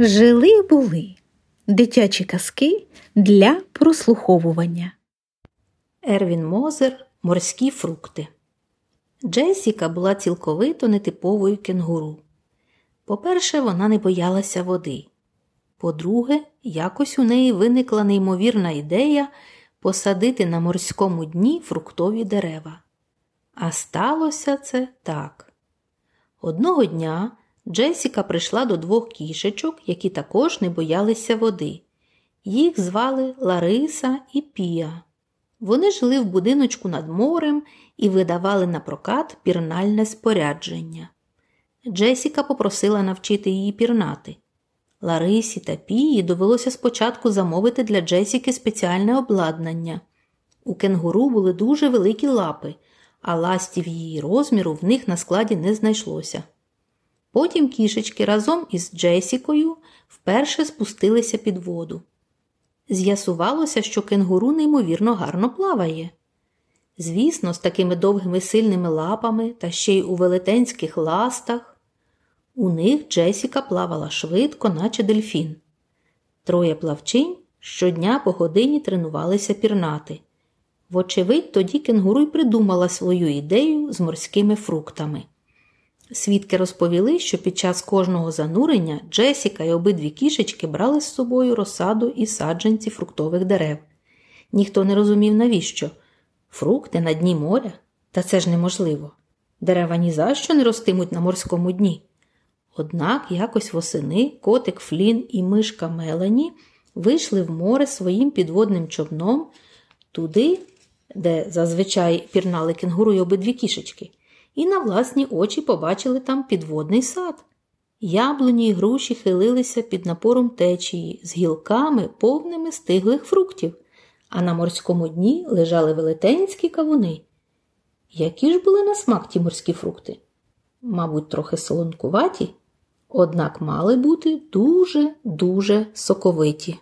Жили були дитячі казки для прослуховування. Ервін Мозер Морські фрукти. Джесіка була цілковито нетиповою кенгуру. По-перше, вона не боялася води. По-друге, якось у неї виникла неймовірна ідея посадити на морському дні фруктові дерева. А сталося це так. Одного дня Джесіка прийшла до двох кішечок, які також не боялися води. Їх звали Лариса і Пія. Вони жили в будиночку над морем і видавали на прокат пірнальне спорядження. Джесіка попросила навчити її пірнати. Ларисі та Пії довелося спочатку замовити для Джесіки спеціальне обладнання. У кенгуру були дуже великі лапи, а ластів її розміру в них на складі не знайшлося. Потім кішечки разом із Джесікою вперше спустилися під воду. З'ясувалося, що кенгуру неймовірно гарно плаває. Звісно, з такими довгими сильними лапами та ще й у велетенських ластах. У них Джесіка плавала швидко, наче дельфін. Троє плавчинь щодня по годині тренувалися пірнати. Вочевидь, тоді кенгуру й придумала свою ідею з морськими фруктами. Свідки розповіли, що під час кожного занурення Джесіка і обидві кішечки брали з собою розсаду і саджанці фруктових дерев. Ніхто не розумів, навіщо. Фрукти на дні моря? Та це ж неможливо. Дерева ні за що не ростимуть на морському дні. Однак якось восени котик Флін і мишка Мелані вийшли в море своїм підводним човном туди, де зазвичай пірнали кенгуру й обидві кішечки і на власні очі побачили там підводний сад. Яблуні й груші хилилися під напором течії з гілками, повними стиглих фруктів, а на морському дні лежали велетенські кавуни. Які ж були на смак ті морські фрукти? Мабуть, трохи солонкуваті, однак мали бути дуже-дуже соковиті.